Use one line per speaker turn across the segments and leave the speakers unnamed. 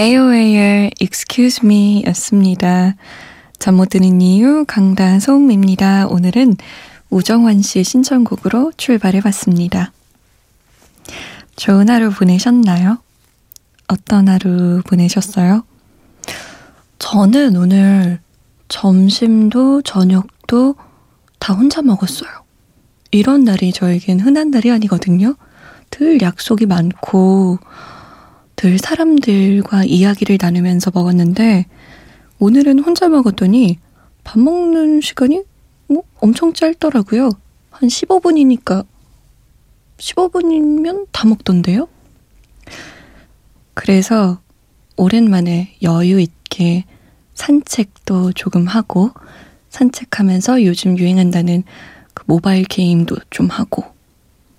AOA의 Excuse Me 였습니다. 잠 못 드는 이유 강다솜입니다. 오늘은 우정환 씨의 신청곡으로 출발해 봤습니다. 좋은 하루 보내셨나요? 어떤 하루 보내셨어요? 저는 오늘 점심도 저녁도 다 혼자 먹었어요. 이런 날이 저에겐 흔한 날이 아니거든요. 늘 약속이 많고 늘 사람들과 이야기를 나누면서 먹었는데 오늘은 혼자 먹었더니 밥 먹는 시간이 뭐 엄청 짧더라고요. 한 15분이니까 15분이면 다 먹던데요? 그래서 오랜만에 여유 있게 산책도 조금 하고 산책하면서 요즘 유행한다는 그 모바일 게임도 좀 하고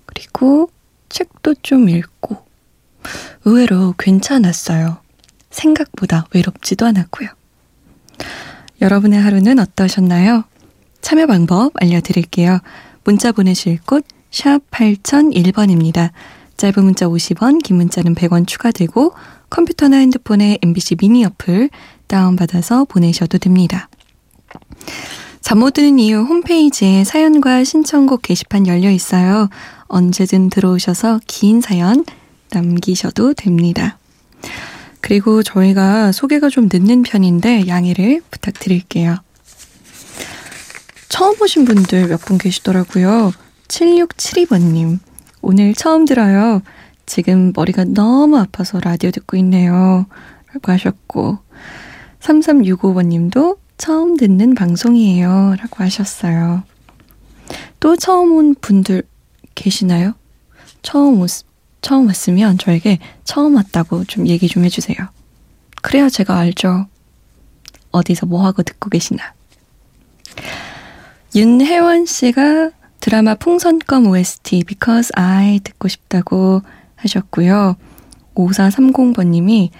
그리고 책도 좀 읽고 의외로 괜찮았어요. 생각보다 외롭지도 않았고요. 여러분의 하루는 어떠셨나요? 참여 방법 알려드릴게요. 문자 보내실 곳 샵 8001번입니다. 짧은 문자 50원, 긴 문자는 100원 추가되고 컴퓨터나 핸드폰에 MBC 미니 어플 다운받아서 보내셔도 됩니다. 잠 못 드는 이유 홈페이지에 사연과 신청곡 게시판 열려 있어요. 언제든 들어오셔서 긴 사연 남기셔도 됩니다. 그리고 저희가 소개가 좀 늦는 편인데 양해를 부탁드릴게요. 처음 오신 분들 몇 분 계시더라고요. 7672번님. 오늘 처음 들어요. 지금 머리가 너무 아파서 라디오 듣고 있네요. 라고 하셨고, 3365번님도 처음 듣는 방송이에요. 라고 하셨어요. 또 처음 온 분들 계시나요? 처음 오, 처음 왔으면 저에게 처음 왔다고 좀 얘기 좀 해주세요. 그래야 제가 알죠. 어디서 뭐 하고 듣고 계시나. 윤혜원 씨가 드라마 풍선껌 OST Because I 듣고 싶다고 하셨고요. 5430번님이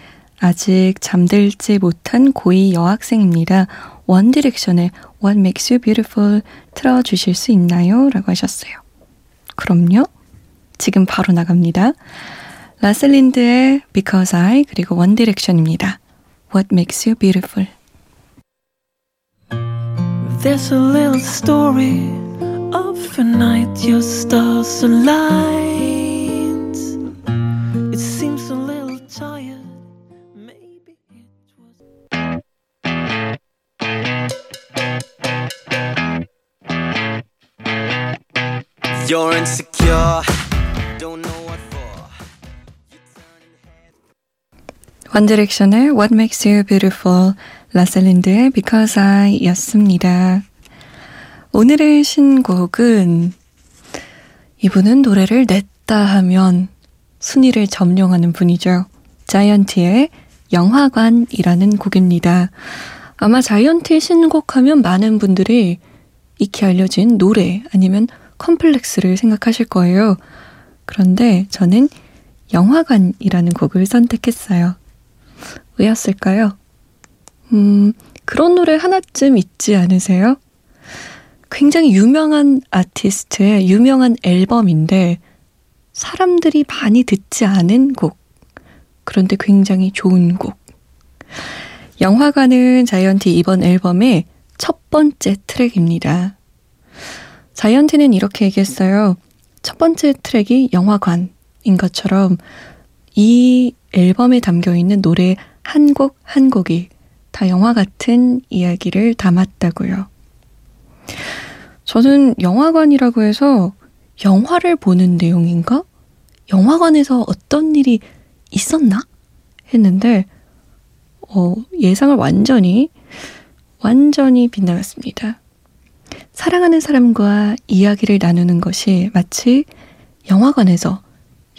아직 잠들지 못한 고2 여학생입니다. 원디렉션의 What Makes You Beautiful 틀어주실 수 있나요? 라고 하셨어요. 그럼요. 지금 바로 나갑니다. 라셀린드의 Because I 그리고 원디렉션입니다. What Makes You Beautiful
There's a little story of a night your stars aligned. It seems a little tired. Maybe it was.
You're insecure,
원디렉션의 What Makes You Beautiful, 라셀린드의 Because I 였습니다. 오늘의 신곡은 이분은 노래를 냈다 하면 순위를 점령하는 분이죠. 자이언티의 영화관이라는 곡입니다. 아마 자이언티 신곡하면 많은 분들이 익히 알려진 노래 아니면 컴플렉스를 생각하실 거예요. 그런데 저는 영화관이라는 곡을 선택했어요. 왜였을까요? 음, 그런 노래 하나쯤 있지 않으세요? 굉장히 유명한 아티스트의 유명한 앨범인데 사람들이 많이 듣지 않은 곡. 그런데 굉장히 좋은 곡. 영화관은 자이언티 이번 앨범의 첫 번째 트랙입니다. 자이언티는 이렇게 얘기했어요. 첫 번째 트랙이 영화관인 것처럼 이 앨범에 담겨 있는 노래 한곡한 곡이 다 영화 같은 이야기를 담았다고요. 저는 영화관이라고 해서 영화를 보는 내용인가? 영화관에서 어떤 일이 있었나? 했는데, 어, 예상을 완전히, 완전히 빗나갔습니다. 사랑하는 사람과 이야기를 나누는 것이 마치 영화관에서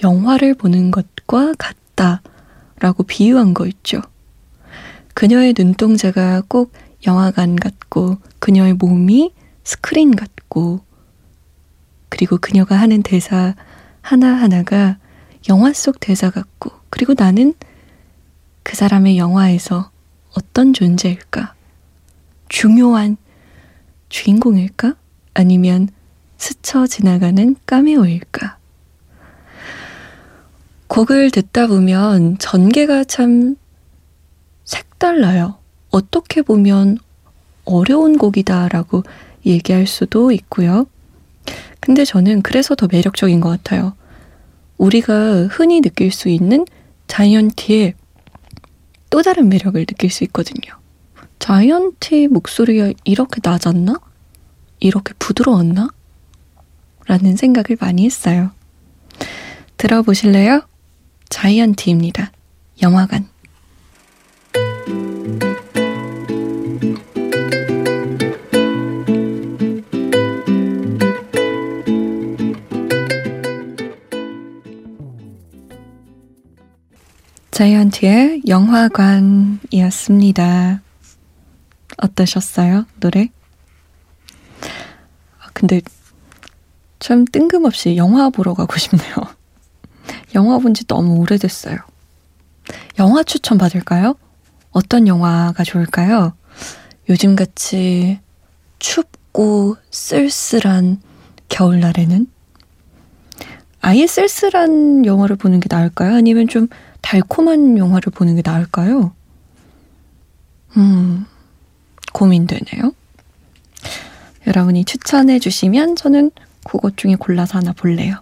영화를 보는 것과 같 다 라고 비유한 거 있죠. 그녀의 눈동자가 꼭 영화관 같고, 그녀의 몸이 스크린 같고, 그리고 그녀가 하는 대사 하나하나가 영화 속 대사 같고, 그리고 나는 그 사람의 영화에서 어떤 존재일까? 중요한 주인공일까? 아니면 스쳐 지나가는 까메오일까? 곡을 듣다 보면 전개가 참 색달라요. 어떻게 보면 어려운 곡이다라고 얘기할 수도 있고요. 근데 저는 그래서 더 매력적인 것 같아요. 우리가 흔히 느낄 수 있는 자이언티의 또 다른 매력을 느낄 수 있거든요. 자이언티 목소리가 이렇게 낮았나? 이렇게 부드러웠나? 라는 생각을 많이 했어요. 들어보실래요? 자이언티입니다. 영화관. 자이언티의 영화관이었습니다. 어떠셨어요? 노래? 아, 근데 참 뜬금없이 영화 보러 가고 싶네요. 영화 본 지 너무 오래됐어요. 영화 추천 받을까요? 어떤 영화가 좋을까요? 요즘같이 춥고 쓸쓸한 겨울날에는 아예 쓸쓸한 영화를 보는 게 나을까요? 아니면 좀 달콤한 영화를 보는 게 나을까요? 음, 고민되네요. 여러분이 추천해 주시면 저는 그것 중에 골라서 하나 볼래요.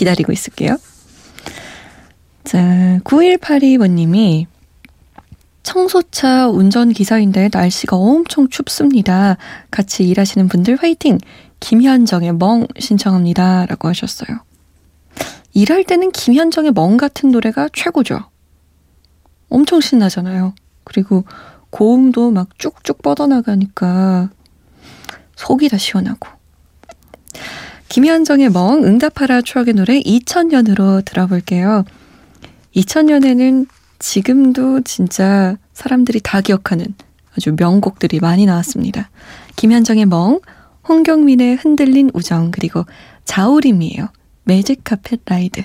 기다리고 있을게요. 자, 9182번님이 청소차 운전기사인데 날씨가 엄청 춥습니다. 같이 일하시는 분들 화이팅! 김현정의 멍 신청합니다. 라고 하셨어요. 일할 때는 김현정의 멍 같은 노래가 최고죠. 엄청 신나잖아요. 그리고 고음도 막 쭉쭉 뻗어나가니까 속이 다 시원하고. 김현정의 멍, 응답하라 추억의 노래 2000년으로 들어볼게요. 2000년에는 지금도 진짜 사람들이 다 기억하는 아주 명곡들이 많이 나왔습니다. 김현정의 멍, 홍경민의 흔들린 우정, 그리고 자우림이에요. 매직 카펫 라이드.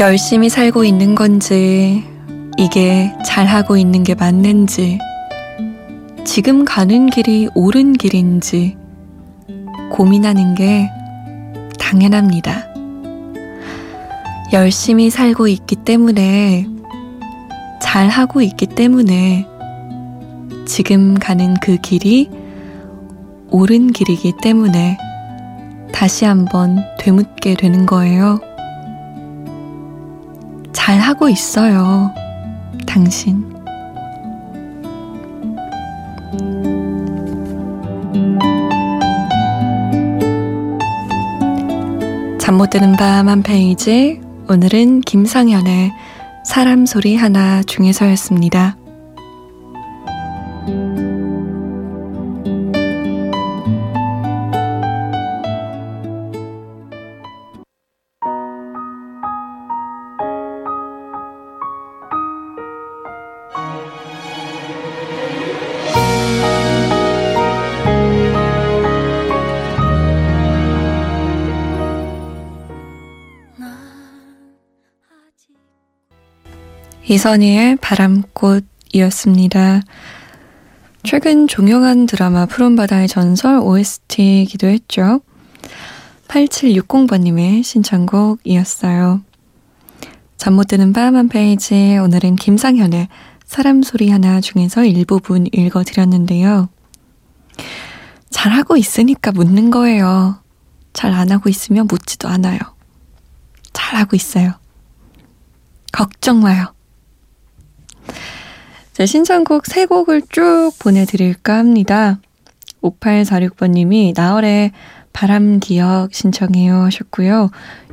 열심히 살고 있는 건지, 이게 잘하고 있는 게 맞는지, 지금 가는 길이 옳은 길인지 고민하는 게 당연합니다. 열심히 살고 있기 때문에, 잘하고 있기 때문에, 지금 가는 그 길이 옳은 길이기 때문에 다시 한번 되묻게 되는 거예요. 잘 하고 있어요. 당신. 잠 못 드는 밤 한 페이지. 오늘은 김상현의 사람 소리 하나 중에서였습니다. 이선희의 바람꽃이었습니다. 최근 종영한 드라마 푸른바다의 전설 OST이기도 했죠. 8760번님의 신청곡이었어요. 잠 못 드는 밤 한 페이지 오늘은 김상현의 사람 소리 하나 중에서 일부분 읽어드렸는데요. 잘하고 있으니까 묻는 거예요. 잘 안 하고 있으면 묻지도 않아요. 잘하고 있어요. 걱정 마요. 자, 신청곡 세 곡을 쭉 보내드릴까 합니다. 5846번님이 나월의 바람 기억 신청해요 하셨고요.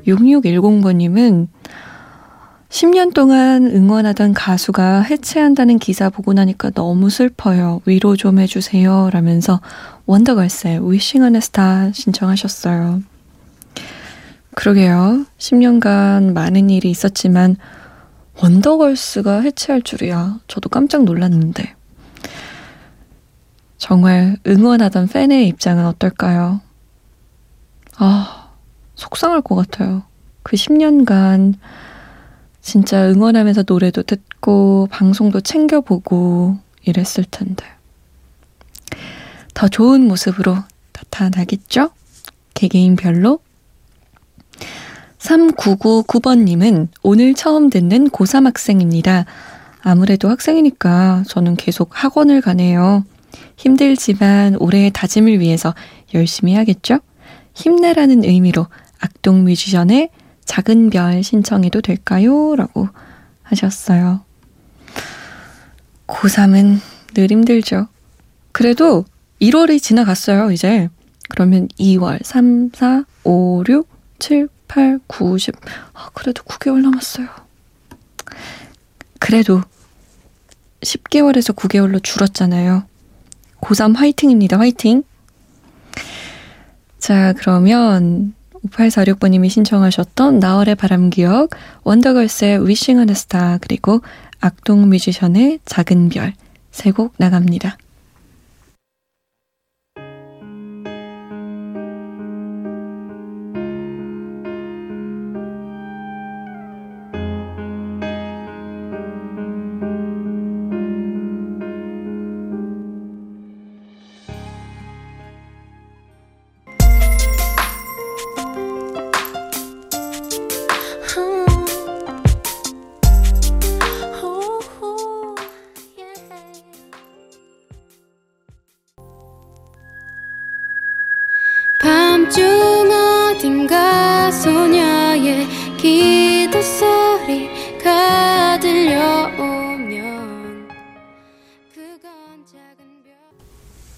6610번님은 10년 동안 응원하던 가수가 해체한다는 기사 보고 나니까 너무 슬퍼요. 위로 좀 해주세요. 라면서 원더걸스의 Wishing on a Star 신청하셨어요. 그러게요. 10년간 많은 일이 있었지만 원더걸스가 해체할 줄이야. 저도 깜짝 놀랐는데. 정말 응원하던 팬의 입장은 어떨까요? 아, 속상할 것 같아요. 그 10년간 진짜 응원하면서 노래도 듣고 방송도 챙겨보고 이랬을 텐데. 더 좋은 모습으로 나타나겠죠? 개개인별로 3999번님은 오늘 처음 듣는 고3 학생입니다. 아무래도 학생이니까 저는 계속 학원을 가네요. 힘들지만 올해의 다짐을 위해서 열심히 하겠죠? 힘내라는 의미로 악동 뮤지션의 작은 별 신청해도 될까요? 라고 하셨어요. 고3은 늘 힘들죠. 그래도 1월이 지나갔어요, 이제. 그러면 2월, 3, 4, 5, 6, 7, 8, 9, 10. 아, 그래도 9개월 남았어요. 그래도 10개월에서 9개월로 줄었잖아요. 고3 화이팅입니다. 화이팅. 자, 그러면 5846번님이 신청하셨던 나월의 바람기억, 원더걸스의 Wishing on a Star, 그리고 악동 뮤지션의 작은 별, 세 곡 나갑니다.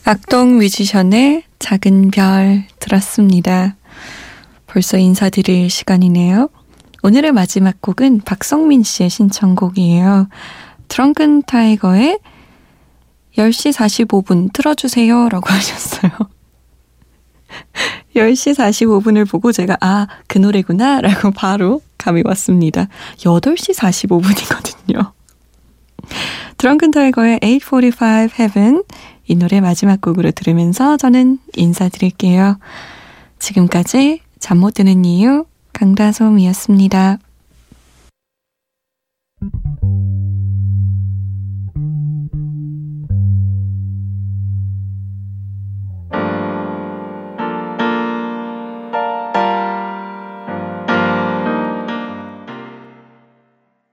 악동 뮤지션의 작은 별 들었습니다. 벌써 인사드릴 시간이네요. 오늘의 마지막 곡은 박성민 씨의 신청곡이에요. 드렁큰 타이거의 10시 45분 틀어주세요 라고 하셨어요. 10시 45분을 보고 제가 아, 그 노래구나 라고 바로 감이 왔습니다. 8시 45분이거든요. 드렁큰 타이거의 845 Heaven 이 노래 마지막 곡으로 들으면서 저는 인사드릴게요. 지금까지 잠 못 드는 이유 강다솜이었습니다.